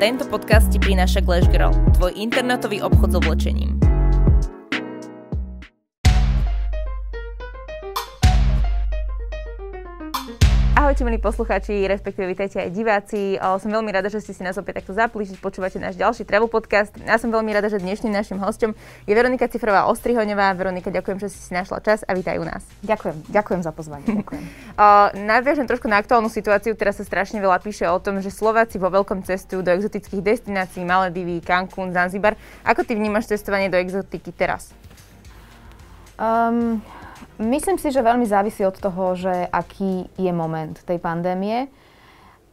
Tento podcast ti prináša Glash Girl, tvoj internetový obchod s oblečením. Ahojte milí poslucháči, respektíve vítajte aj diváci. O, som veľmi rada, že ste si nás opäť takto zapli, že počúvate náš ďalší travel podcast. Ja som veľmi rada, že dnešným našim hostom je Veronika Cifrová Ostrihoňová. Veronika, ďakujem, že si si našla čas a vítaj u nás. Ďakujem, ďakujem za pozvanie. Ďakujem. o, nadviažem trošku na aktuálnu situáciu. Teraz sa strašne veľa píše o tom, že Slováci vo veľkom cestujú do exotických destinácií, Maledivy, Cancún, Zanzibar. Ako ty vnímaš cestovanie do exotiky teraz? Um, Myslím si, že veľmi závisí od toho, že aký je moment tej pandémie.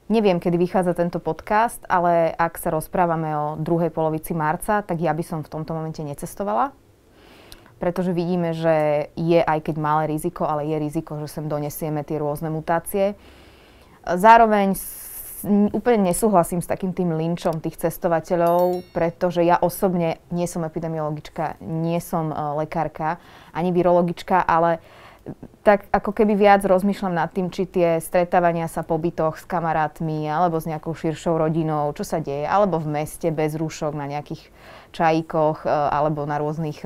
Neviem, kedy vychádza tento podcast, ale ak sa rozprávame o druhej polovici marca, tak ja by som v tomto momente necestovala. Pretože vidíme, že je aj keď malé riziko, ale je riziko, že sem donesieme tie rôzne mutácie. Zároveň úplne nesúhlasím s takým tým linčom tých cestovateľov, pretože ja osobne nie som epidemiologička, nie som uh, lekárka, ani virologička, ale tak ako keby viac rozmýšľam nad tým, či tie stretávania sa po bytoch s kamarátmi alebo s nejakou širšou rodinou, čo sa deje, alebo v meste bez rúšok na nejakých čajíkoch alebo na rôznych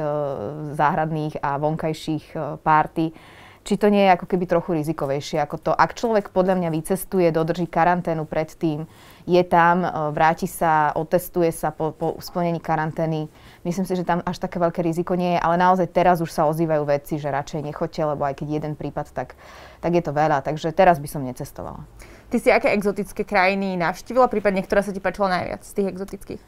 záhradných a vonkajších párty či to nie je ako keby trochu rizikovejšie ako to. Ak človek podľa mňa vycestuje, dodrží karanténu predtým, je tam, e, vráti sa, otestuje sa po, po splnení karantény, myslím si, že tam až také veľké riziko nie je, ale naozaj teraz už sa ozývajú veci, že radšej nechoďte, lebo aj keď jeden prípad, tak, tak je to veľa. Takže teraz by som necestovala. Ty si aké exotické krajiny navštívila, prípadne ktorá sa ti páčila najviac z tých exotických?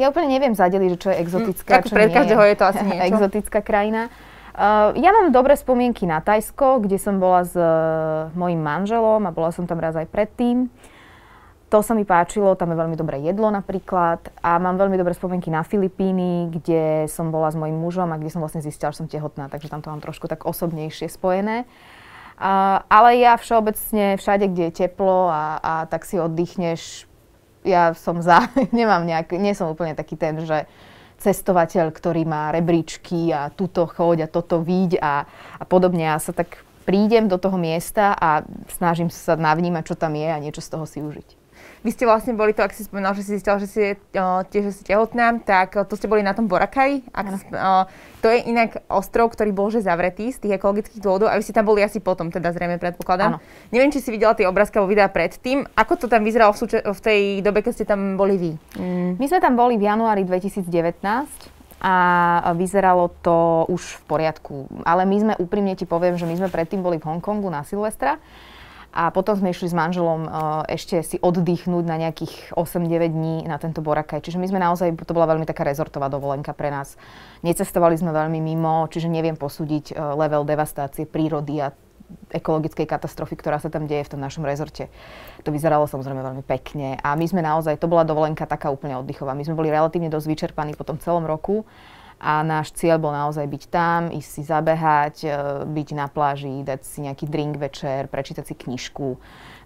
Ja úplne neviem zadeliť, že čo je exotická, mm, čo pre každého je to asi niečo. exotická krajina. Uh, ja mám dobré spomienky na Tajsko, kde som bola s uh, mojim manželom a bola som tam raz aj predtým. To sa mi páčilo, tam je veľmi dobré jedlo napríklad. A mám veľmi dobré spomienky na Filipíny, kde som bola s mojim mužom a kde som vlastne zistila, že som tehotná, takže tam to mám trošku tak osobnejšie spojené. Uh, ale ja všeobecne všade, kde je teplo a, a tak si oddychneš, ja som za, nemám nejak, nie som úplne taký ten, že cestovateľ, ktorý má rebríčky a tuto choď a toto vidť a, a podobne. Ja sa tak prídem do toho miesta a snažím sa navnímať, čo tam je a niečo z toho si užiť. Vy ste vlastne boli to, ak si spomínal, že si zistila, že si uh, tiež že si tehotná, tak uh, to ste boli na tom Borakaji. Ak, uh, to je inak ostrov, ktorý bol že zavretý z tých ekologických dôvodov a vy ste tam boli asi potom, teda zrejme predpokladám. Ano. Neviem, či si videla tie obrázky alebo videá predtým. Ako to tam vyzeralo v, súče- v tej dobe, keď ste tam boli vy? Mm. My sme tam boli v januári 2019 a vyzeralo to už v poriadku. Ale my sme, úprimne ti poviem, že my sme predtým boli v Hongkongu na Silvestra a potom sme išli s manželom uh, ešte si oddychnúť na nejakých 8-9 dní na tento Borakaj. Čiže my sme naozaj, to bola veľmi taká rezortová dovolenka pre nás. Necestovali sme veľmi mimo, čiže neviem posúdiť uh, level devastácie prírody a ekologickej katastrofy, ktorá sa tam deje v tom našom rezorte. To vyzeralo samozrejme veľmi pekne a my sme naozaj, to bola dovolenka taká úplne oddychová. My sme boli relatívne dosť vyčerpaní po tom celom roku a náš cieľ bol naozaj byť tam, ísť si zabehať, e, byť na pláži, dať si nejaký drink večer, prečítať si knižku.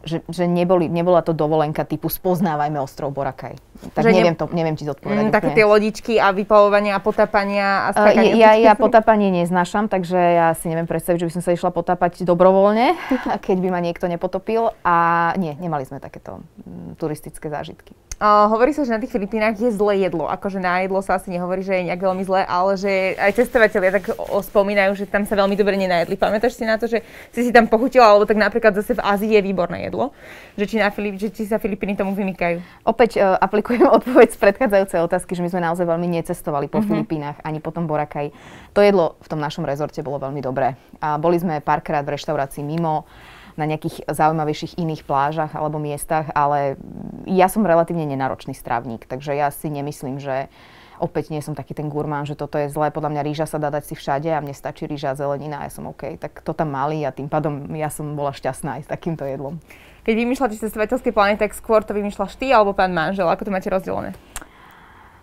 Že, že neboli, nebola to dovolenka typu spoznávajme ostrov Borakaj. Tak že neviem, ne... to, neviem ti zodpovedať. Mm, také tie lodičky a vypalovania a potápania a uh, ja, ja potápanie neznášam, takže ja si neviem predstaviť, že by som sa išla potápať dobrovoľne, keď by ma niekto nepotopil. A nie, nemali sme takéto mm, turistické zážitky. Uh, hovorí sa, že na tých Filipínach je zlé jedlo. Akože na jedlo sa asi nehovorí, že je nejak veľmi zlé, ale že aj cestovateľia tak o, spomínajú, že tam sa veľmi dobre nenajedli. Pamätáš si na to, že si si tam pochutila, alebo tak napríklad zase v Ázii je výborné jedlo? Že či, na Filip, že či sa Filipíny tomu vymykajú? Opäť uh, aplikujem odpoveď z predchádzajúcej otázky, že my sme naozaj veľmi necestovali po uh-huh. Filipínach, ani po tom Boracay. To jedlo v tom našom rezorte bolo veľmi dobré. A boli sme párkrát v reštaurácii mimo na nejakých zaujímavejších iných plážach alebo miestach, ale ja som relatívne nenáročný strávnik, takže ja si nemyslím, že opäť nie som taký ten gurmán, že toto je zlé. Podľa mňa rýža sa dá dať si všade a mne stačí rýža a zelenina a ja som OK. Tak to tam mali a tým pádom ja som bola šťastná aj s takýmto jedlom. Keď vymýšľate cestovateľské plány, tak skôr to vymýšľaš ty alebo pán manžel? Ako to máte rozdelené?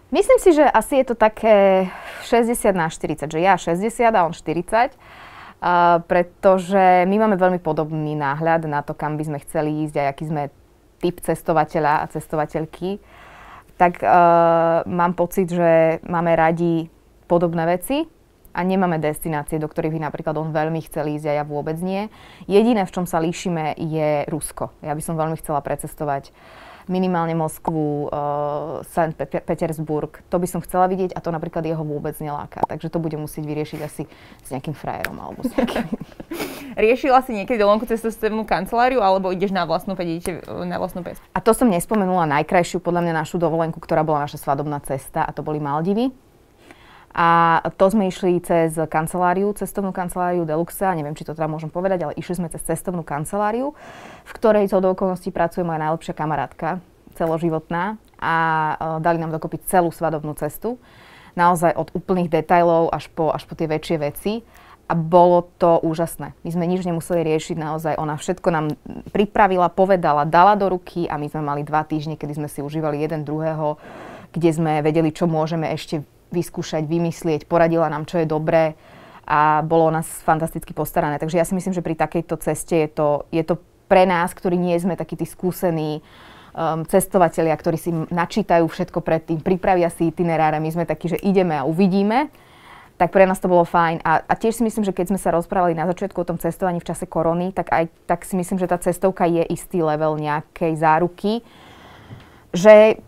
Myslím si, že asi je to také 60 na 40, že ja 60 a on 40 Uh, pretože my máme veľmi podobný náhľad na to, kam by sme chceli ísť a aký sme typ cestovateľa a cestovateľky, tak uh, mám pocit, že máme radi podobné veci a nemáme destinácie, do ktorých by napríklad on veľmi chcel ísť a ja vôbec nie. Jediné, v čom sa líšime, je Rusko. Ja by som veľmi chcela precestovať minimálne Moskvu, uh, St. Petersburg. To by som chcela vidieť a to napríklad jeho vôbec neláka. Takže to bude musieť vyriešiť asi s nejakým frajerom alebo s nejakým... Riešila si niekedy dovolenku cez cestovnú kanceláriu alebo ideš na vlastnú päť, idete e, na vlastnú päť? A to som nespomenula najkrajšiu podľa mňa našu dovolenku, ktorá bola naša svadobná cesta a to boli Maldivy. A to sme išli cez kanceláriu, cestovnú kanceláriu Deluxe, neviem, či to teda môžem povedať, ale išli sme cez cestovnú kanceláriu, v ktorej to do okolností pracuje moja najlepšia kamarátka, celoživotná a uh, dali nám dokopy celú svadobnú cestu. Naozaj od úplných detajlov až po, až po tie väčšie veci a bolo to úžasné. My sme nič nemuseli riešiť, naozaj ona všetko nám pripravila, povedala, dala do ruky a my sme mali dva týždne, kedy sme si užívali jeden druhého, kde sme vedeli, čo môžeme ešte vyskúšať, vymyslieť, poradila nám, čo je dobré a bolo o nás fantasticky postarané. Takže ja si myslím, že pri takejto ceste je to, je to pre nás, ktorí nie sme takí tí skúsení um, cestovatelia, ktorí si načítajú všetko predtým, pripravia si itineráre, my sme takí, že ideme a uvidíme, tak pre nás to bolo fajn. A, a tiež si myslím, že keď sme sa rozprávali na začiatku o tom cestovaní v čase korony, tak aj tak si myslím, že tá cestovka je istý level nejakej záruky, že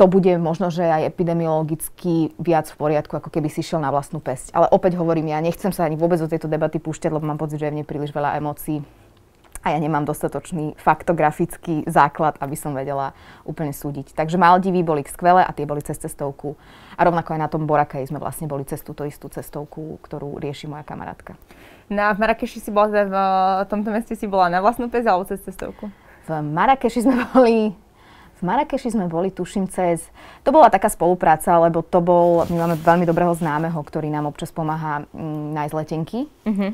to bude možno, že aj epidemiologicky viac v poriadku, ako keby si šiel na vlastnú pesť. Ale opäť hovorím, ja nechcem sa ani vôbec do tejto debaty púšťať, lebo mám pocit, že je v nej príliš veľa emócií a ja nemám dostatočný faktografický základ, aby som vedela úplne súdiť. Takže Maldivy boli skvelé a tie boli cez cestovku. A rovnako aj na tom Borakaji sme vlastne boli cez túto istú cestovku, ktorú rieši moja kamarátka. Na v Marrakeši si bola, v tomto meste si bola na vlastnú pes alebo cez cestovku? V Marrakeši sme boli v Marrakeši sme boli, tuším, cez... To bola taká spolupráca, lebo to bol... My máme veľmi dobrého známeho, ktorý nám občas pomáha mm, nájsť letenky. Mm-hmm.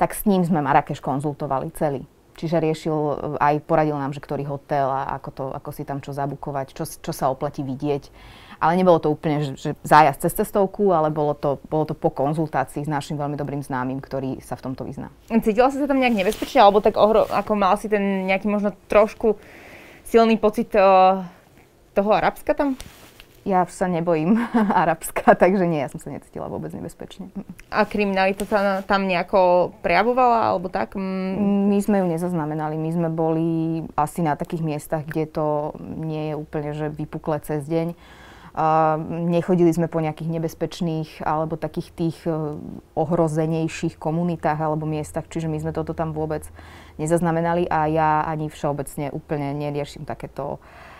Tak s ním sme Marrakeš konzultovali celý. Čiže riešil, e, aj poradil nám, že ktorý hotel a ako, to, ako si tam čo zabukovať, čo, čo sa oplatí vidieť. Ale nebolo to úplne, že, že zájazd cez cestovku, ale bolo to, bolo to po konzultácii s našim veľmi dobrým známym, ktorý sa v tomto vyzná. Cítila si sa tam nejak nebezpečne, alebo tak ohro, ako mal si ten nejaký možno trošku silný pocit uh, toho Arabska tam? Ja sa nebojím Arabska, takže nie, ja som sa necítila vôbec nebezpečne. A kriminalita sa tam nejako prejavovala, alebo tak? My sme ju nezaznamenali. My sme boli asi na takých miestach, kde to nie je úplne že vypuklé cez deň. Uh, nechodili sme po nejakých nebezpečných alebo takých tých uh, ohrozenejších komunitách alebo miestach, čiže my sme toto tam vôbec nezaznamenali a ja ani všeobecne úplne neriešim takéto,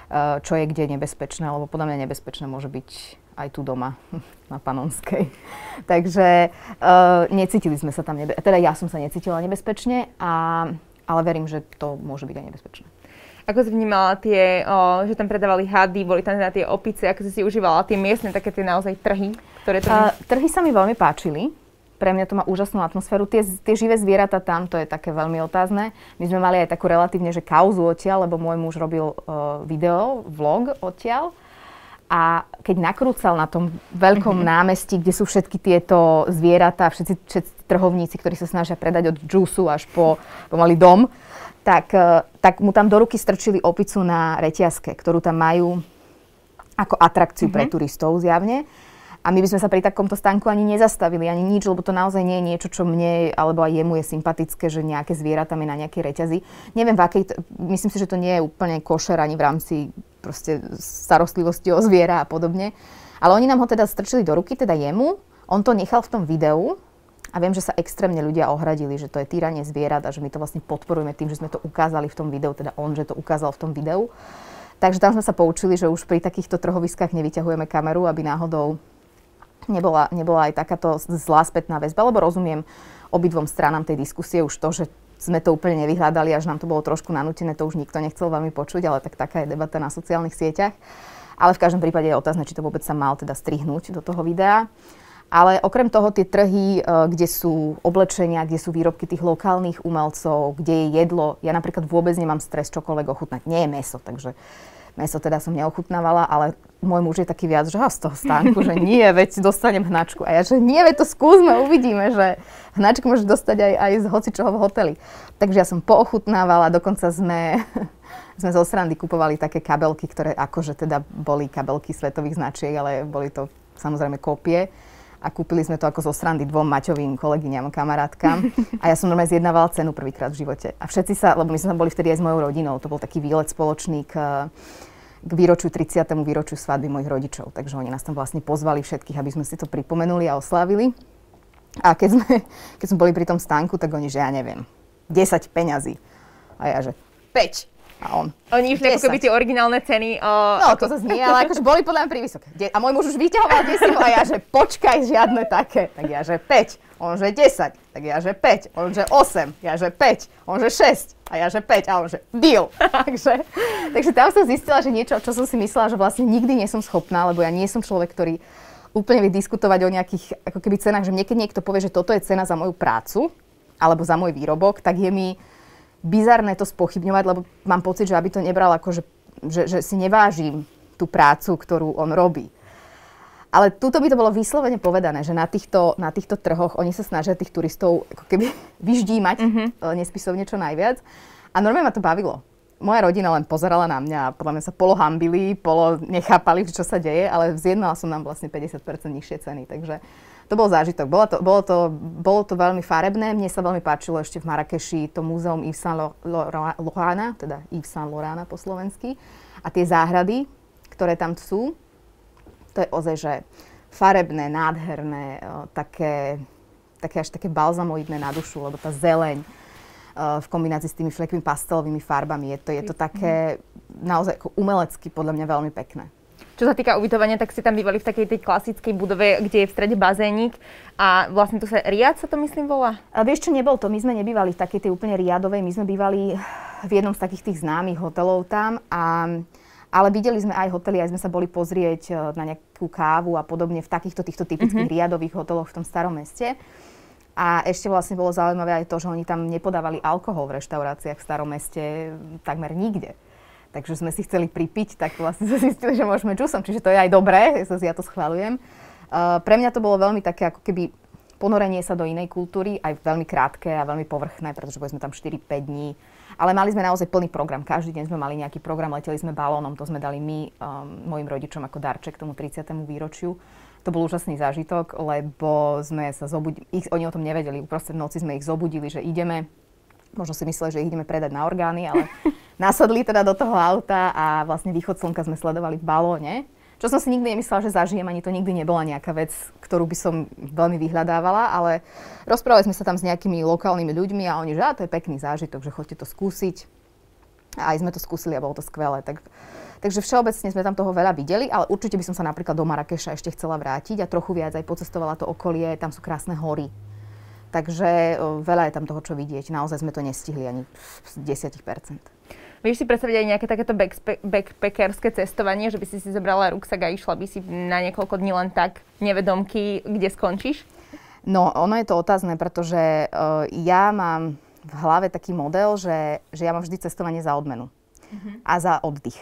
eh, čo je kde nebezpečné, lebo podľa mňa nebezpečné môže byť aj tu doma na Panonskej. Takže uh, necítili sme sa tam, nebe- teda ja som sa necítila nebezpečne, a, ale verím, že to môže byť aj nebezpečné. Ako si vnímala tie, o, že tam predávali hady, boli tam teda tie opice, ako si si užívala tie miestne, také tie naozaj trhy? Ktoré trhy? Uh, trhy sa mi veľmi páčili pre mňa to má úžasnú atmosféru. Tie, tie živé zvieratá tam, to je také veľmi otázne. My sme mali aj takú relatívne, že kauzu odtiaľ, lebo môj muž robil uh, video, vlog odtiaľ. A keď nakrúcal na tom veľkom mm-hmm. námestí, kde sú všetky tieto zvieratá, všetci, všetci trhovníci, ktorí sa snažia predať od džusu až po pomaly dom, tak, uh, tak mu tam do ruky strčili opicu na reťazke, ktorú tam majú ako atrakciu mm-hmm. pre mhm. turistov zjavne. A my by sme sa pri takomto stánku ani nezastavili, ani nič, lebo to naozaj nie je niečo, čo mne alebo aj jemu je sympatické, že nejaké zvieratá je na nejakej reťazi. Neviem, v akej, myslím si, že to nie je úplne košer ani v rámci proste starostlivosti o zviera a podobne. Ale oni nám ho teda strčili do ruky, teda jemu. On to nechal v tom videu, a viem, že sa extrémne ľudia ohradili, že to je týranie zvierat a že my to vlastne podporujeme tým, že sme to ukázali v tom videu, teda on, že to ukázal v tom videu. Takže tam sme sa poučili, že už pri takýchto trhoviskách nevyťahujeme kameru, aby náhodou nebola, nebola aj takáto zlá spätná väzba, lebo rozumiem obidvom stranám tej diskusie už to, že sme to úplne nevyhľadali, až nám to bolo trošku nanútené, to už nikto nechcel veľmi počuť, ale tak taká je debata na sociálnych sieťach. Ale v každom prípade je otázne, či to vôbec sa mal teda strihnúť do toho videa. Ale okrem toho tie trhy, e, kde sú oblečenia, kde sú výrobky tých lokálnych umelcov, kde je jedlo, ja napríklad vôbec nemám stres čokoľvek ochutnať. Nie je meso, takže meso teda som neochutnávala, ale môj muž je taký viac, že z toho stánku, že nie, veď dostanem hnačku. A ja, že nie, veď to skúsme, uvidíme, že hnačku môžeš dostať aj, aj z hocičoho v hoteli. Takže ja som poochutnávala, dokonca sme, sme zo srandy kupovali také kabelky, ktoré akože teda boli kabelky svetových značiek, ale boli to samozrejme kópie. A kúpili sme to ako zo srandy dvom Maťovým kolegyňam, kamarátkam. A ja som normálne zjednávala cenu prvýkrát v živote. A všetci sa, lebo my sme boli vtedy aj s mojou rodinou, to bol taký výlet spoločný k, k výročiu 30. výročiu svadby mojich rodičov. Takže oni nás tam vlastne pozvali všetkých, aby sme si to pripomenuli a oslávili. A keď sme, keď sme boli pri tom stánku, tak oni, že ja neviem, 10 peňazí. A ja, že 5. A on. Oni išli ako keby tie originálne ceny. Uh, no, ako... to zase nie, ale akože boli podľa mňa prívysoké. A môj muž už vyťahoval desinu a ja, že počkaj, žiadne také. Tak ja, že 5. On, že 10. Tak ja, že 5. On, že 8. Ja, že 5. On, že 6. A ja, že 5. A on, že deal. takže, takže tam som zistila, že niečo, čo som si myslela, že vlastne nikdy nie som schopná, lebo ja nie som človek, ktorý úplne vie diskutovať o nejakých ako keby cenách, že niekedy niekto povie, že toto je cena za moju prácu alebo za môj výrobok, tak je mi bizarné to spochybňovať, lebo mám pocit, že aby to nebral ako, že, že, že si nevážim tú prácu, ktorú on robí. Ale túto by to bolo vyslovene povedané, že na týchto, na týchto trhoch oni sa snažia tých turistov ako keby vyždímať mm-hmm. nespisovne čo najviac. A normálne ma to bavilo. Moja rodina len pozerala na mňa a podľa mňa sa polo hambili, polo nechápali, čo sa deje, ale zjednala som nám vlastne 50% nižšie ceny. Takže to bol zážitok. Bolo to, bolo, to, bolo to veľmi farebné. Mne sa veľmi páčilo ešte v Marrakeši to múzeum Yves Saint Laurent, teda Yves Saint Laurent po slovensky. A tie záhrady, ktoré tam sú, to je ozaj, že farebné, nádherné, také, také až také balzamoidné na dušu, lebo tá zeleň v kombinácii s tými všelijakými pastelovými farbami, je to, je to také naozaj ako umelecky podľa mňa veľmi pekné. Čo sa týka ubytovania, tak ste tam bývali v takej tej klasickej budove, kde je v strede bazénik a vlastne tu sa Riad sa to myslím volá? A vieš čo, nebol to. My sme nebývali v takej tej úplne riadovej, my sme bývali v jednom z takých tých známych hotelov tam a ale videli sme aj hotely, aj sme sa boli pozrieť e, na nejakú kávu a podobne v takýchto týchto typických mm-hmm. riadových hoteloch v tom starom meste. A ešte vlastne bolo zaujímavé aj to, že oni tam nepodávali alkohol v reštauráciách v starom meste takmer nikde takže sme si chceli pripiť, tak vlastne sme zistili, že môžeme čusom, čiže to je aj dobré, ja to schválujem. Uh, pre mňa to bolo veľmi také ako keby ponorenie sa do inej kultúry, aj veľmi krátke a veľmi povrchné, pretože boli sme tam 4-5 dní. Ale mali sme naozaj plný program. Každý deň sme mali nejaký program, leteli sme balónom, to sme dali my, um, mojim rodičom ako darček k tomu 30. výročiu. To bol úžasný zážitok, lebo sme sa zobudili, ich, oni o tom nevedeli, uprostred noci sme ich zobudili, že ideme, možno si mysleli, že ich ideme predať na orgány, ale nasadli teda do toho auta a vlastne východ slnka sme sledovali v balóne. Čo som si nikdy nemyslela, že zažijem, ani to nikdy nebola nejaká vec, ktorú by som veľmi vyhľadávala, ale rozprávali sme sa tam s nejakými lokálnymi ľuďmi a oni, že to je pekný zážitok, že chodte to skúsiť. A aj sme to skúsili a bolo to skvelé. Tak, takže všeobecne sme tam toho veľa videli, ale určite by som sa napríklad do Marrakeša ešte chcela vrátiť a trochu viac aj pocestovala to okolie, tam sú krásne hory. Takže veľa je tam toho, čo vidieť. Naozaj sme to nestihli ani z 10%. Vieš si predstaviť aj nejaké takéto backpackerské cestovanie, že by si si zobrala ruksak a išla by si na niekoľko dní len tak nevedomky, kde skončíš? No, ono je to otázne, pretože uh, ja mám v hlave taký model, že, že ja mám vždy cestovanie za odmenu uh-huh. a za oddych.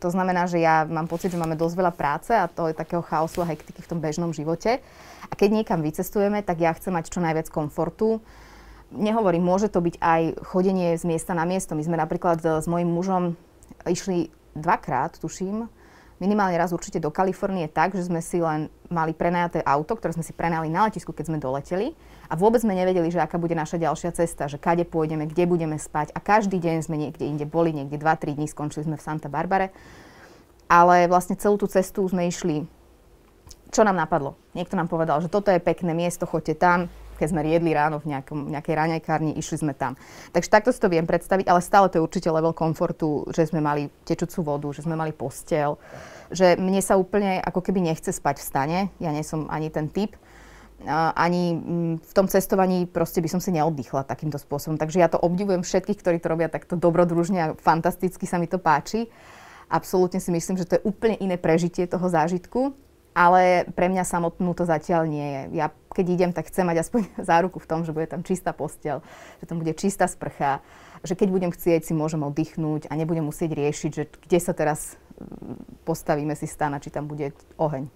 To znamená, že ja mám pocit, že máme dosť veľa práce a to je takého chaosu a hektiky v tom bežnom živote. A keď niekam vycestujeme, tak ja chcem mať čo najviac komfortu, nehovorím, môže to byť aj chodenie z miesta na miesto. My sme napríklad s mojim mužom išli dvakrát, tuším, minimálne raz určite do Kalifornie tak, že sme si len mali prenajaté auto, ktoré sme si prenajali na letisku, keď sme doleteli a vôbec sme nevedeli, že aká bude naša ďalšia cesta, že kade pôjdeme, kde budeme spať a každý deň sme niekde inde boli, niekde 2-3 dní, skončili sme v Santa Barbare. Ale vlastne celú tú cestu sme išli čo nám napadlo? Niekto nám povedal, že toto je pekné miesto, choďte tam, keď sme riedli ráno v nejakom, nejakej raňajkárni, išli sme tam. Takže takto si to viem predstaviť, ale stále to je určite level komfortu, že sme mali tečúcu vodu, že sme mali postel, že mne sa úplne ako keby nechce spať v stane, ja nie som ani ten typ, ani mm, v tom cestovaní proste by som si neoddychla takýmto spôsobom. Takže ja to obdivujem všetkých, ktorí to robia takto dobrodružne a fantasticky sa mi to páči. Absolútne si myslím, že to je úplne iné prežitie toho zážitku ale pre mňa samotnú to zatiaľ nie je. Ja keď idem, tak chcem mať aspoň záruku v tom, že bude tam čistá postel, že tam bude čistá sprcha, že keď budem chcieť, si môžem oddychnúť a nebudem musieť riešiť, že kde sa teraz mm, postavíme si stana, či tam bude oheň.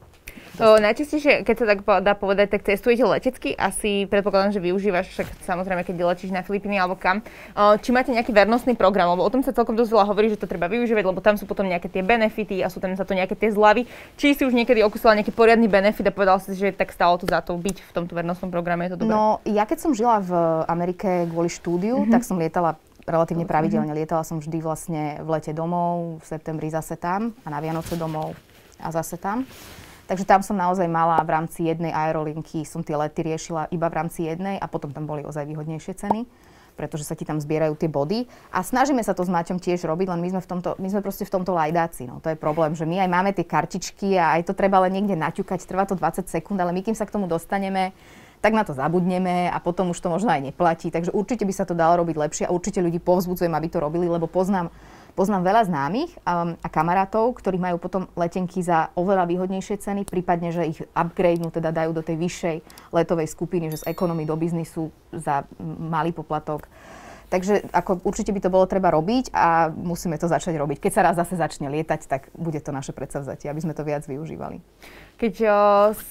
O, najčastejšie, keď sa tak dá povedať, tak cestujete letecky, asi predpokladám, že využívaš, však samozrejme, keď letíš na Filipíny alebo kam. O, či máte nejaký vernostný program, lebo o tom sa celkom dosť veľa hovorí, že to treba využívať, lebo tam sú potom nejaké tie benefity a sú tam za to nejaké tie zľavy. Či si už niekedy okusila nejaký poriadny benefit a povedal si, že tak stalo to za to byť v tomto vernostnom programe, je to dobré? No, ja keď som žila v Amerike kvôli štúdiu, mm-hmm. tak som lietala relatívne pravidelne. Lietala som vždy vlastne v lete domov, v septembri zase tam a na Vianoce domov a zase tam. Takže tam som naozaj mala v rámci jednej aerolinky, som tie lety riešila iba v rámci jednej a potom tam boli ozaj výhodnejšie ceny pretože sa ti tam zbierajú tie body. A snažíme sa to s Maťom tiež robiť, len my sme, v tomto, my sme proste v tomto lajdáci. No. To je problém, že my aj máme tie kartičky a aj to treba len niekde naťukať, trvá to 20 sekúnd, ale my kým sa k tomu dostaneme, tak na to zabudneme a potom už to možno aj neplatí. Takže určite by sa to dalo robiť lepšie a určite ľudí povzbudzujem, aby to robili, lebo poznám Poznám veľa známych um, a kamarátov, ktorí majú potom letenky za oveľa výhodnejšie ceny, prípadne, že ich upgradenú, teda dajú do tej vyššej letovej skupiny, že z ekonomii do biznisu za malý poplatok. Takže ako určite by to bolo treba robiť a musíme to začať robiť. Keď sa raz zase začne lietať, tak bude to naše predsavzatie, aby sme to viac využívali. Keď o,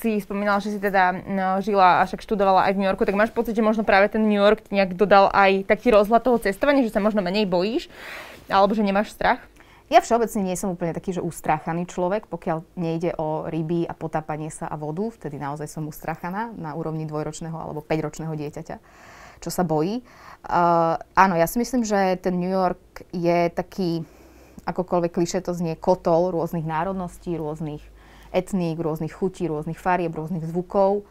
si spomínala, že si teda no, žila a však študovala aj v New Yorku, tak máš pocit, že možno práve ten New York nejak dodal aj taký rozhľad toho cestovania, že sa možno menej bojíš? Alebo že nemáš strach? Ja všeobecne nie som úplne taký, že ustráchaný človek, pokiaľ nejde o ryby a potápanie sa a vodu, vtedy naozaj som ustráchaná na úrovni dvojročného alebo päťročného dieťaťa, čo sa bojí. Uh, áno, ja si myslím, že ten New York je taký, akokoľvek kliše to znie, kotol rôznych národností, rôznych etník, rôznych chutí, rôznych farieb, rôznych zvukov.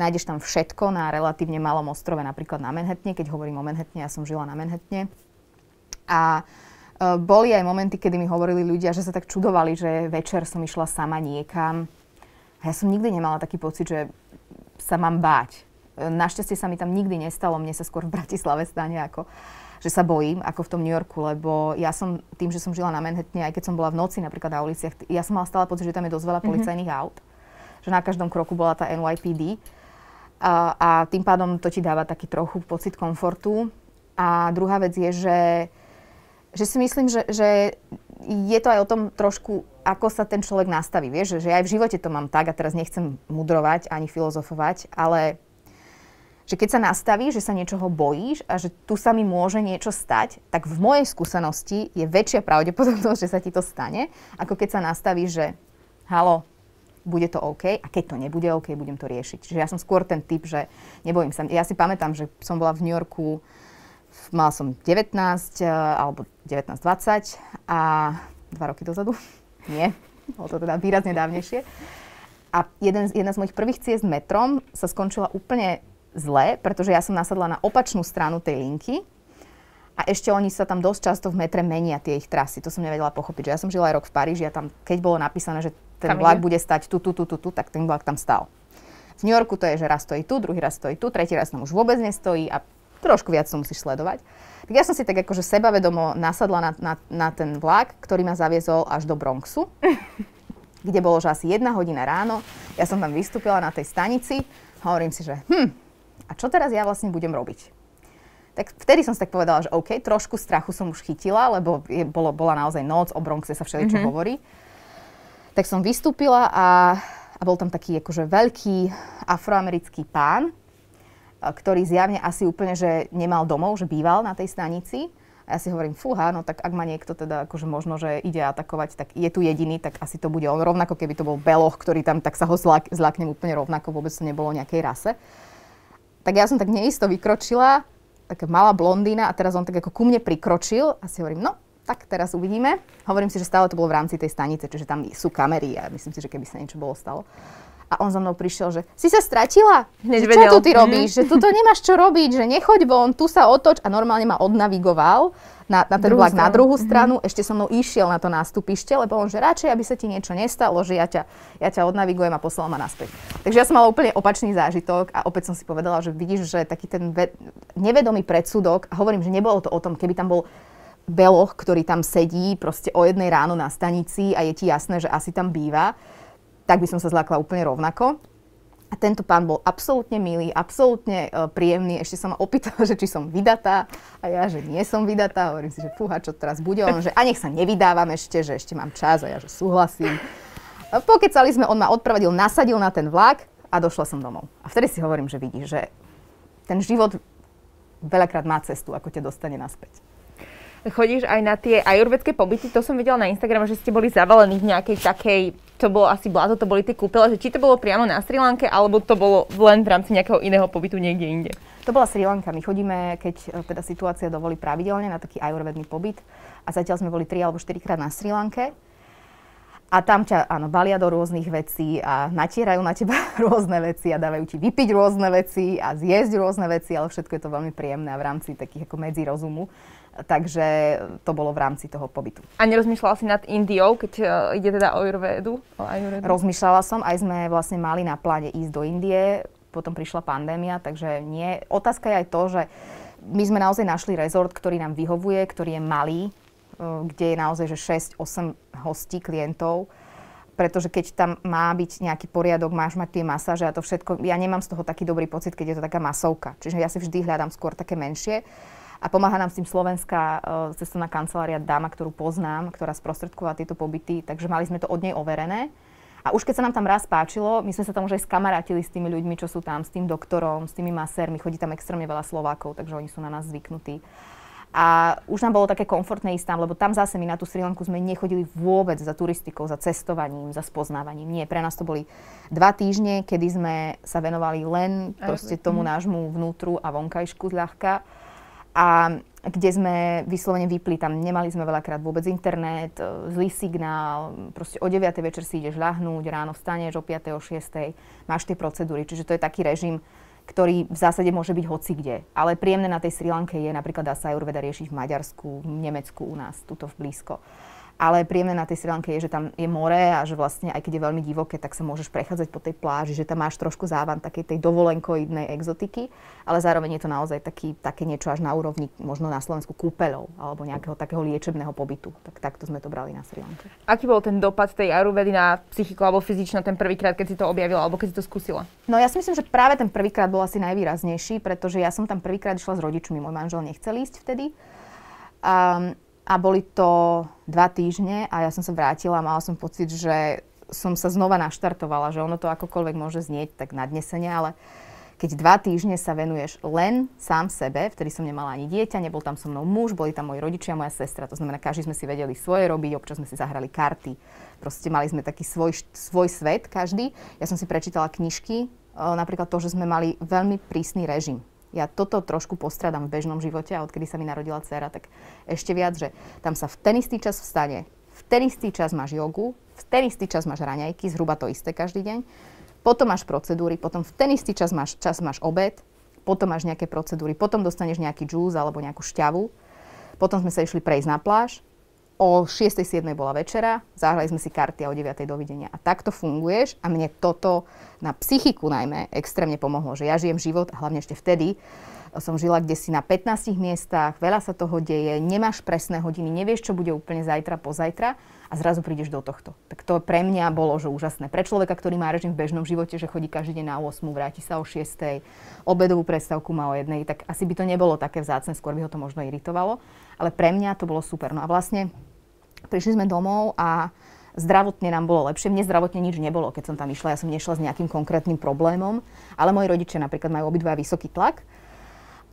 Nájdeš tam všetko na relatívne malom ostrove, napríklad na Manhattane. Keď hovorím o Manhattane, ja som žila na Manhattane a uh, boli aj momenty, kedy mi hovorili ľudia, že sa tak čudovali, že večer som išla sama niekam. A ja som nikdy nemala taký pocit, že sa mám báť. E, našťastie sa mi tam nikdy nestalo, mne sa skôr v Bratislave stane ako že sa bojím, ako v tom New Yorku, lebo ja som tým, že som žila na Manhattane, aj keď som bola v noci napríklad na uliciach, ja som mala stále pocit, že tam je dosť veľa mhm. policajných mm-hmm. aut, že na každom kroku bola tá NYPD a, a tým pádom to ti dáva taký trochu pocit komfortu. A druhá vec je, že že si myslím, že, že je to aj o tom trošku, ako sa ten človek nastaví. Vieš, že, aj v živote to mám tak, a teraz nechcem mudrovať ani filozofovať, ale že keď sa nastaví, že sa niečoho bojíš a že tu sa mi môže niečo stať, tak v mojej skúsenosti je väčšia pravdepodobnosť, že sa ti to stane, ako keď sa nastaví, že halo, bude to OK a keď to nebude OK, budem to riešiť. Čiže ja som skôr ten typ, že nebojím sa. Ja si pamätám, že som bola v New Yorku Mala som 19 eh, alebo 19-20 a dva roky dozadu. Nie, bolo to teda výrazne dávnejšie. A jeden, jedna z mojich prvých ciest metrom sa skončila úplne zle, pretože ja som nasadla na opačnú stranu tej linky a ešte oni sa tam dosť často v metre menia tie ich trasy. To som nevedela pochopiť. Že ja som žila aj rok v Paríži a tam, keď bolo napísané, že ten tam vlak ide? bude stať tu, tu, tu, tu, tu, tak ten vlak tam stal. V New Yorku to je, že raz stojí tu, druhý raz stojí tu, tretí raz tam už vôbec nestojí a trošku viac to musíš sledovať. Tak ja som si tak akože sebavedomo nasadla na, na, na ten vlak, ktorý ma zaviezol až do Bronxu, kde bolo, že asi jedna hodina ráno. Ja som tam vystúpila na tej stanici a hovorím si, že hm, a čo teraz ja vlastne budem robiť? Tak vtedy som si tak povedala, že OK, trošku strachu som už chytila, lebo je, bolo, bola naozaj noc, o Bronxe sa všeličo mm-hmm. hovorí. Tak som vystúpila a, a bol tam taký akože veľký afroamerický pán, ktorý zjavne asi úplne, že nemal domov, že býval na tej stanici. A ja si hovorím, fúha, no tak ak ma niekto teda akože možno, že ide atakovať, tak je tu jediný, tak asi to bude on. Rovnako keby to bol Beloch, ktorý tam, tak sa ho zlak, zlaknem úplne rovnako, vôbec to nebolo nejakej rase. Tak ja som tak neisto vykročila, taká malá blondína a teraz on tak ako ku mne prikročil a si hovorím, no, tak teraz uvidíme. Hovorím si, že stále to bolo v rámci tej stanice, čiže tam sú kamery a myslím si, že keby sa niečo bolo stalo. A on za mnou prišiel, že si sa stratila? Hneď čo tu ty robíš? Mm. Že tu to nemáš čo robiť, že nechoď von, tu sa otoč a normálne ma odnavigoval na, na ten vlak na druhú mhm. stranu, ešte so mnou išiel na to nástupište, lebo on, že radšej, aby sa ti niečo nestalo, že ja ťa, ja ťa odnavigujem a poslal ma naspäť. Takže ja som mala úplne opačný zážitok a opäť som si povedala, že vidíš, že taký ten ve- nevedomý predsudok, a hovorím, že nebolo to o tom, keby tam bol beloch, ktorý tam sedí proste o jednej ráno na stanici a je ti jasné, že asi tam býva, tak by som sa zlákla úplne rovnako. A tento pán bol absolútne milý, absolútne uh, príjemný. Ešte sa ma opýtal, že či som vydatá. A ja, že nie som vydatá. Hovorím si, že fúha, čo teraz bude. On, že a nech sa nevydávam ešte, že ešte mám čas. A ja, že súhlasím. Pokecali sme, on ma odpravadil, nasadil na ten vlak a došla som domov. A vtedy si hovorím, že vidíš, že ten život veľakrát má cestu, ako ťa dostane naspäť. Chodíš aj na tie ajurvedské pobyty, to som videla na Instagrame, že ste boli zavalení v nejakej takej, to bolo asi blato, to boli tie kúpele, že či to bolo priamo na Sri Lanke, alebo to bolo len v rámci nejakého iného pobytu niekde inde? To bola Sri Lanka. My chodíme, keď e, teda situácia dovolí pravidelne, na taký ajurvedný pobyt. A zatiaľ sme boli 3 alebo 4 krát na Sri Lanke. A tam ťa, áno, balia do rôznych vecí a natierajú na teba rôzne veci a dávajú ti vypiť rôzne veci a zjesť rôzne veci, ale všetko je to veľmi príjemné a v rámci takých ako medzi rozumu. Takže to bolo v rámci toho pobytu. A nerozmýšľala si nad Indiou, keď uh, ide teda o Ayurvedu? O Ayurvedu? Rozmýšľala som, aj sme vlastne mali na pláne ísť do Indie, potom prišla pandémia, takže nie. Otázka je aj to, že my sme naozaj našli rezort, ktorý nám vyhovuje, ktorý je malý, uh, kde je naozaj že 6-8 hostí, klientov pretože keď tam má byť nejaký poriadok, máš mať tie masáže a to všetko, ja nemám z toho taký dobrý pocit, keď je to taká masovka. Čiže ja si vždy hľadám skôr také menšie. A pomáha nám s tým slovenská uh, cestovná kancelária Dáma, ktorú poznám, ktorá sprostredkovala tieto pobyty, takže mali sme to od nej overené. A už keď sa nám tam raz páčilo, my sme sa tam už aj skamarátili s tými ľuďmi, čo sú tam, s tým doktorom, s tými masérmi, chodí tam extrémne veľa Slovákov, takže oni sú na nás zvyknutí. A už nám bolo také komfortné ísť tam, lebo tam zase my na tú Sri Lanku sme nechodili vôbec za turistikou, za cestovaním, za spoznávaním. Nie, pre nás to boli dva týždne, kedy sme sa venovali len proste tomu mhm. nášmu vnútru a vonkajšku zľahka. A kde sme vyslovene vypli, tam nemali sme veľakrát vôbec internet, e, zlý signál, proste o 9. večer si ideš ľahnúť, ráno vstaneš o 5. o 6. máš tie procedúry, čiže to je taký režim, ktorý v zásade môže byť hoci kde. Ale príjemné na tej Sri Lanke je napríklad dá sa Ayurveda riešiť v Maďarsku, v Nemecku, u nás, tuto v blízko. Ale príjemné na tej Sri Lanke je, že tam je more a že vlastne aj keď je veľmi divoké, tak sa môžeš prechádzať po tej pláži, že tam máš trošku závan takej tej dovolenkoidnej exotiky, ale zároveň je to naozaj taký, také niečo až na úrovni možno na Slovensku kúpeľov alebo nejakého takého liečebného pobytu. Tak takto sme to brali na Sri Lanke. Aký bol ten dopad tej Ayurvedy na psychiku alebo fyzično ten prvýkrát, keď si to objavila alebo keď si to skúsila? No ja si myslím, že práve ten prvýkrát bol asi najvýraznejší, pretože ja som tam prvýkrát išla s rodičmi, môj manžel nechcel ísť vtedy. Um, a boli to dva týždne a ja som sa vrátila a mala som pocit, že som sa znova naštartovala, že ono to akokoľvek môže znieť tak nadnesene, ale keď dva týždne sa venuješ len sám sebe, vtedy som nemala ani dieťa, nebol tam so mnou muž, boli tam moji rodičia moja sestra, to znamená, každý sme si vedeli svoje robiť, občas sme si zahrali karty, proste mali sme taký svoj, svoj svet každý. Ja som si prečítala knižky, napríklad to, že sme mali veľmi prísny režim ja toto trošku postradám v bežnom živote a odkedy sa mi narodila dcera, tak ešte viac, že tam sa v ten istý čas vstane, v ten istý čas máš jogu, v ten istý čas máš raňajky, zhruba to isté každý deň, potom máš procedúry, potom v ten istý čas máš, čas máš obed, potom máš nejaké procedúry, potom dostaneš nejaký džús alebo nejakú šťavu, potom sme sa išli prejsť na pláž, o 6.7. bola večera, zahrali sme si karty a o 9. dovidenia. A takto funguješ a mne toto na psychiku najmä extrémne pomohlo, že ja žijem život, a hlavne ešte vtedy, som žila kde si na 15 miestach, veľa sa toho deje, nemáš presné hodiny, nevieš, čo bude úplne zajtra, pozajtra a zrazu prídeš do tohto. Tak to pre mňa bolo že úžasné. Pre človeka, ktorý má režim v bežnom živote, že chodí každý deň na 8, vráti sa o 6, obedovú predstavku má o 1, tak asi by to nebolo také vzácne, skôr by ho to možno iritovalo. Ale pre mňa to bolo super. No a vlastne prišli sme domov a zdravotne nám bolo lepšie. Mne zdravotne nič nebolo, keď som tam išla. Ja som nešla s nejakým konkrétnym problémom, ale moji rodičia napríklad majú obidva vysoký tlak.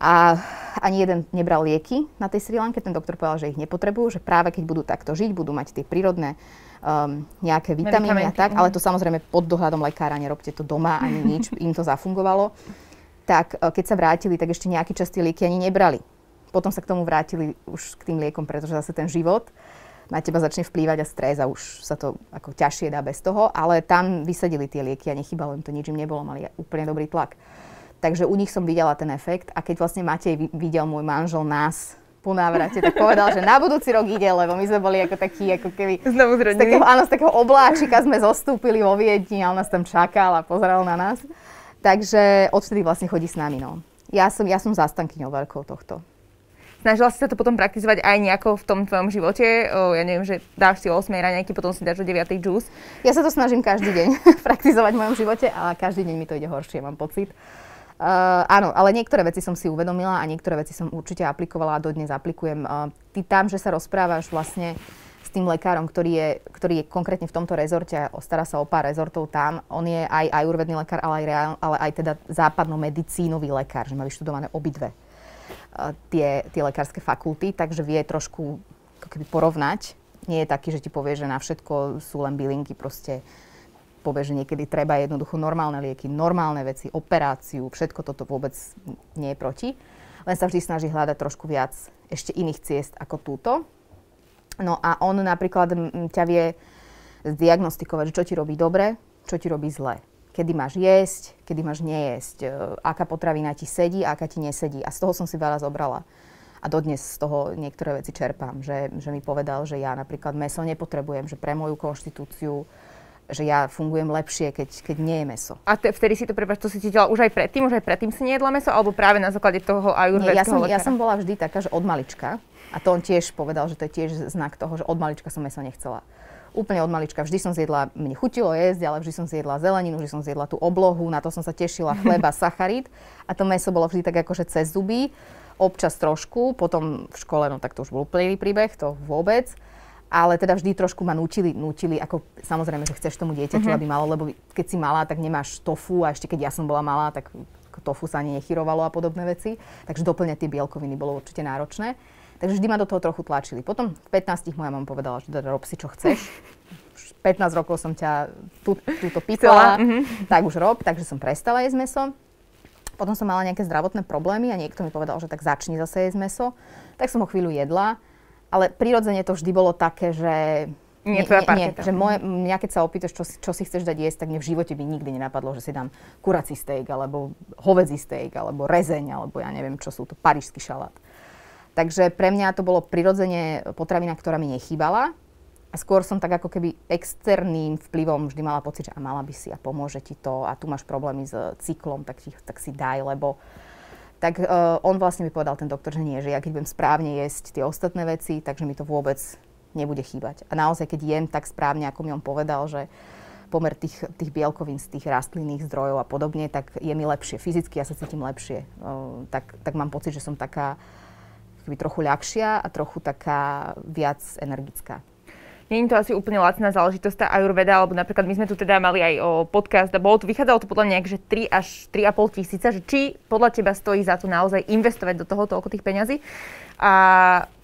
A ani jeden nebral lieky na tej Sri Lanke. Ten doktor povedal, že ich nepotrebujú, že práve keď budú takto žiť, budú mať tie prírodné um, nejaké vitamíny a tak, ale to samozrejme pod dohľadom lekára, nerobte to doma ani nič, im to zafungovalo. Tak uh, keď sa vrátili, tak ešte nejaký čas tie lieky ani nebrali. Potom sa k tomu vrátili už k tým liekom, pretože zase ten život na teba začne vplývať a stres a už sa to ako ťažšie dá bez toho, ale tam vysadili tie lieky a nechybalo im to, nič im nebolo, mali úplne dobrý tlak. Takže u nich som videla ten efekt a keď vlastne Matej videl môj manžel nás po návrate, tak povedal, že na budúci rok ide, lebo my sme boli ako takí, ako keby... Znovu z takého, áno, z takého obláčika sme zostúpili vo Viedni a on nás tam čakal a pozeral na nás. Takže odvtedy vlastne chodí s nami, no. Ja som, ja som zastankyňou veľkou tohto. Snažila si sa to potom praktizovať aj nejako v tom tvojom živote? O, ja neviem, že dáš si o 8 raňajky, potom si dáš o 9 džús. Ja sa to snažím každý deň praktizovať v mojom živote a každý deň mi to ide horšie, mám pocit. Uh, áno, ale niektoré veci som si uvedomila a niektoré veci som určite aplikovala a dodnes aplikujem. Uh, ty tam, že sa rozprávaš vlastne s tým lekárom, ktorý je, ktorý je konkrétne v tomto rezorte a stará sa o pár rezortov tam, on je aj ajurvedný lekár, ale aj, reál, ale aj teda západno-medicínový lekár, že má vyštudované obidve tie, tie lekárske fakulty, takže vie trošku ako keby porovnať. Nie je taký, že ti povie, že na všetko sú len bylinky, proste povie, že niekedy treba jednoducho normálne lieky, normálne veci, operáciu, všetko toto vôbec nie je proti. Len sa vždy snaží hľadať trošku viac ešte iných ciest ako túto. No a on napríklad ťa vie zdiagnostikovať, čo ti robí dobre, čo ti robí zle. Kedy máš jesť, kedy máš nejesť, e, aká potravina ti sedí, aká ti nesedí. A z toho som si veľa zobrala. A dodnes z toho niektoré veci čerpám. Že, že mi povedal, že ja napríklad meso nepotrebujem, že pre moju konštitúciu že ja fungujem lepšie, keď, keď nie je meso. A te, vtedy si to prepáč, to si cítila už aj predtým, už aj predtým si nejedla meso, alebo práve na základe toho ajurvedského ja som, ja som bola vždy taká, že od malička, a to on tiež povedal, že to je tiež znak toho, že od malička som meso nechcela. Úplne od malička. Vždy som zjedla, mne chutilo jesť, ale vždy som zjedla zeleninu, vždy som zjedla tú oblohu, na to som sa tešila, chleba, sacharid. A to meso bolo vždy tak akože cez zuby, občas trošku, potom v škole, no tak to už bol úplný príbeh, to vôbec ale teda vždy trošku ma nutili, nutili, ako samozrejme, že chceš tomu dieťaťu, uh-huh. aby malo, lebo keď si malá, tak nemáš tofu a ešte keď ja som bola malá, tak tofu sa ani nechyrovalo a podobné veci, takže doplňať tie bielkoviny bolo určite náročné. Takže vždy ma do toho trochu tlačili. Potom v 15 moja mama povedala, že teda rob si čo chceš. 15 rokov som ťa tú, túto pýtala, mm-hmm. tak už rob, takže som prestala jesť meso. Potom som mala nejaké zdravotné problémy a niekto mi povedal, že tak začni zase jesť meso. Tak som ho chvíľu jedla, ale prirodzene to vždy bolo také, že nie, nie, nie, že moje, mňa keď sa opýtaš, čo, čo si chceš dať jesť, tak mne v živote by nikdy nenapadlo, že si dám kurací steak, alebo hovedzí steak, alebo rezeň, alebo ja neviem, čo sú to, parížský šalát. Takže pre mňa to bolo prirodzene potravina, ktorá mi nechýbala. A skôr som tak ako keby externým vplyvom vždy mala pocit, že a mala by si a pomôže ti to a tu máš problémy s cyklom, tak, ti, tak si daj, lebo tak uh, on vlastne mi povedal ten doktor, že nie, že ja keď budem správne jesť tie ostatné veci, takže mi to vôbec nebude chýbať. A naozaj, keď jem tak správne, ako mi on povedal, že pomer tých, tých bielkovín z tých rastlinných zdrojov a podobne, tak je mi lepšie. Fyzicky ja sa cítim lepšie. Uh, tak, tak mám pocit, že som taká keby trochu ľahšia a trochu taká viac energická. Nie je to asi úplne lacná záležitosť tá Ayurveda, alebo napríklad my sme tu teda mali aj o podcast a bolo tu, vychádzalo to podľa nejak, že 3 až 3,5 tisíca, že či podľa teba stojí za to naozaj investovať do toho toľko tých peňazí a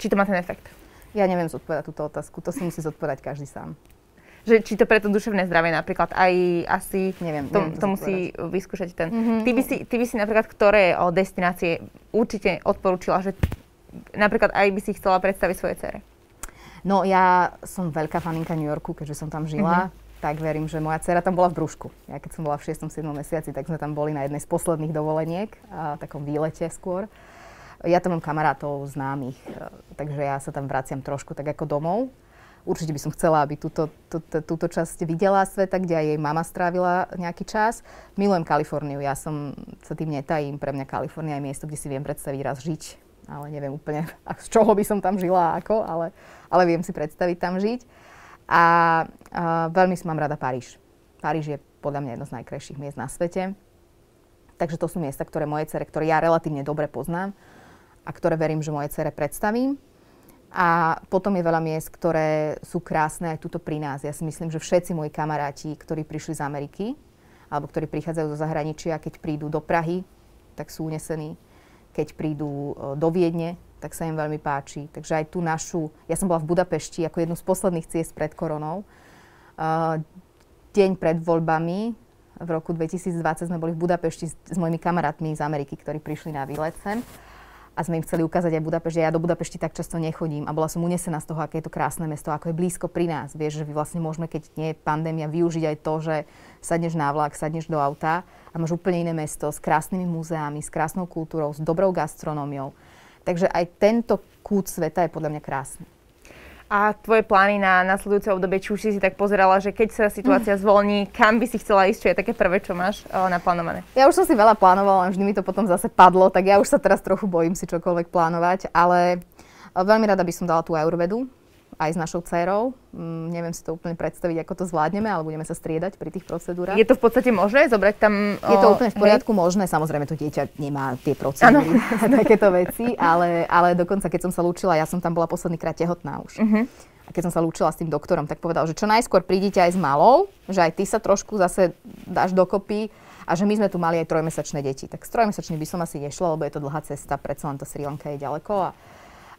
či to má ten efekt? Ja neviem zodpovedať túto otázku, to si musí zodpovedať každý sám. Že či to pre to duševné zdravie napríklad aj asi neviem, to, neviem to musí vyskúšať ten. Mm-hmm. Ty, by si, ty by si napríklad ktoré o, destinácie určite odporúčila, že napríklad aj by si chcela predstaviť svoje cere? No ja som veľká faninka New Yorku, keďže som tam žila. Mm-hmm tak verím, že moja dcera tam bola v brúšku. Ja keď som bola v 6. 7. mesiaci, tak sme tam boli na jednej z posledných dovoleniek, a takom výlete skôr. Ja tam mám kamarátov, známych, e, takže ja sa tam vraciam trošku tak ako domov. Určite by som chcela, aby túto, túto, túto časť videla sveta, kde aj jej mama strávila nejaký čas. Milujem Kaliforniu, ja som sa tým netajím. Pre mňa Kalifornia je miesto, kde si viem predstaviť raz žiť ale neviem úplne, z čoho by som tam žila a ako, ale, ale viem si predstaviť tam žiť. A, a veľmi si mám rada Paríž. Paríž je podľa mňa jedno z najkrajších miest na svete. Takže to sú miesta, ktoré moje cere, ktoré ja relatívne dobre poznám a ktoré verím, že moje cere predstavím. A potom je veľa miest, ktoré sú krásne aj tuto pri nás. Ja si myslím, že všetci moji kamaráti, ktorí prišli z Ameriky, alebo ktorí prichádzajú zo zahraničia, keď prídu do Prahy, tak sú unesení keď prídu e, do Viedne, tak sa im veľmi páči. Takže aj tú našu, ja som bola v Budapešti ako jednu z posledných ciest pred koronou. Uh, deň pred voľbami v roku 2020 sme boli v Budapešti s, s mojimi kamarátmi z Ameriky, ktorí prišli na výlet sem a sme im chceli ukázať aj Budapešť. Ja do Budapešti tak často nechodím a bola som unesená z toho, aké je to krásne mesto, ako je blízko pri nás. Vieš, že vlastne môžeme, keď nie je pandémia, využiť aj to, že sadneš na vlak, sadneš do auta a máš úplne iné mesto s krásnymi múzeami, s krásnou kultúrou, s dobrou gastronómiou. Takže aj tento kút sveta je podľa mňa krásny. A tvoje plány na nasledujúce obdobie, či už si si tak pozerala, že keď sa situácia mm. zvolní, kam by si chcela ísť, čo je také prvé, čo máš uh, naplánované? Ja už som si veľa plánovala, vždy mi to potom zase padlo, tak ja už sa teraz trochu bojím si čokoľvek plánovať, ale uh, veľmi rada by som dala tú Ayurvedu, aj s našou dcerou. Mm, neviem si to úplne predstaviť, ako to zvládneme, ale budeme sa striedať pri tých procedúrach. Je to v podstate možné zobrať tam... Je to úplne v poriadku hej. možné, samozrejme to dieťa nemá tie procedúry a takéto veci, ale, ale dokonca keď som sa lúčila, ja som tam bola posledný krát tehotná už. Uh-huh. A keď som sa lúčila s tým doktorom, tak povedal, že čo najskôr prídite aj s malou, že aj ty sa trošku zase dáš dokopy a že my sme tu mali aj trojmesačné deti. Tak s trojmesačným by som asi nešla, lebo je to dlhá cesta, predsa len tá Sri Lanka je ďaleko a,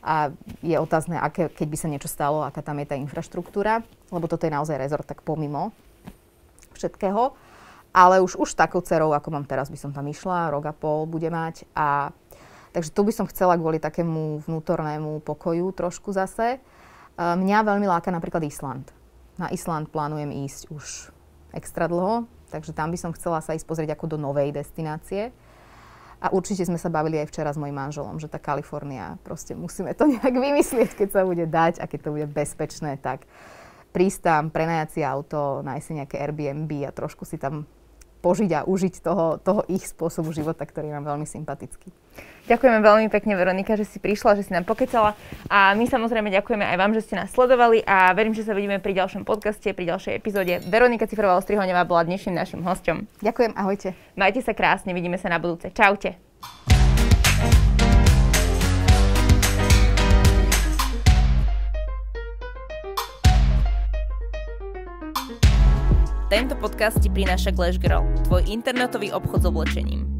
a je otázne, aké, keď by sa niečo stalo, aká tam je tá infraštruktúra, lebo toto je naozaj rezort tak pomimo všetkého. Ale už, už takou cerou, ako mám teraz, by som tam išla, rok a pol bude mať a Takže tu by som chcela kvôli takému vnútornému pokoju trošku zase. Mňa veľmi láka napríklad Island. Na Island plánujem ísť už extra dlho, takže tam by som chcela sa ísť pozrieť ako do novej destinácie. A určite sme sa bavili aj včera s mojim manželom, že tá Kalifornia, proste musíme to nejak vymyslieť, keď sa bude dať a keď to bude bezpečné, tak prísť tam, prenajať si auto, nájsť si nejaké Airbnb a trošku si tam požiť a užiť toho, toho ich spôsobu života, ktorý je nám veľmi sympatický. Ďakujeme veľmi pekne, Veronika, že si prišla, že si nám pokecala. A my samozrejme ďakujeme aj vám, že ste nás sledovali a verím, že sa vidíme pri ďalšom podcaste, pri ďalšej epizóde. Veronika Cifrová Ostrihoňová bola dnešným našim hostom. Ďakujem, ahojte. Majte sa krásne, vidíme sa na budúce. Čaute. Tento podcast ti prináša Glash Girl, tvoj internetový obchod s oblečením.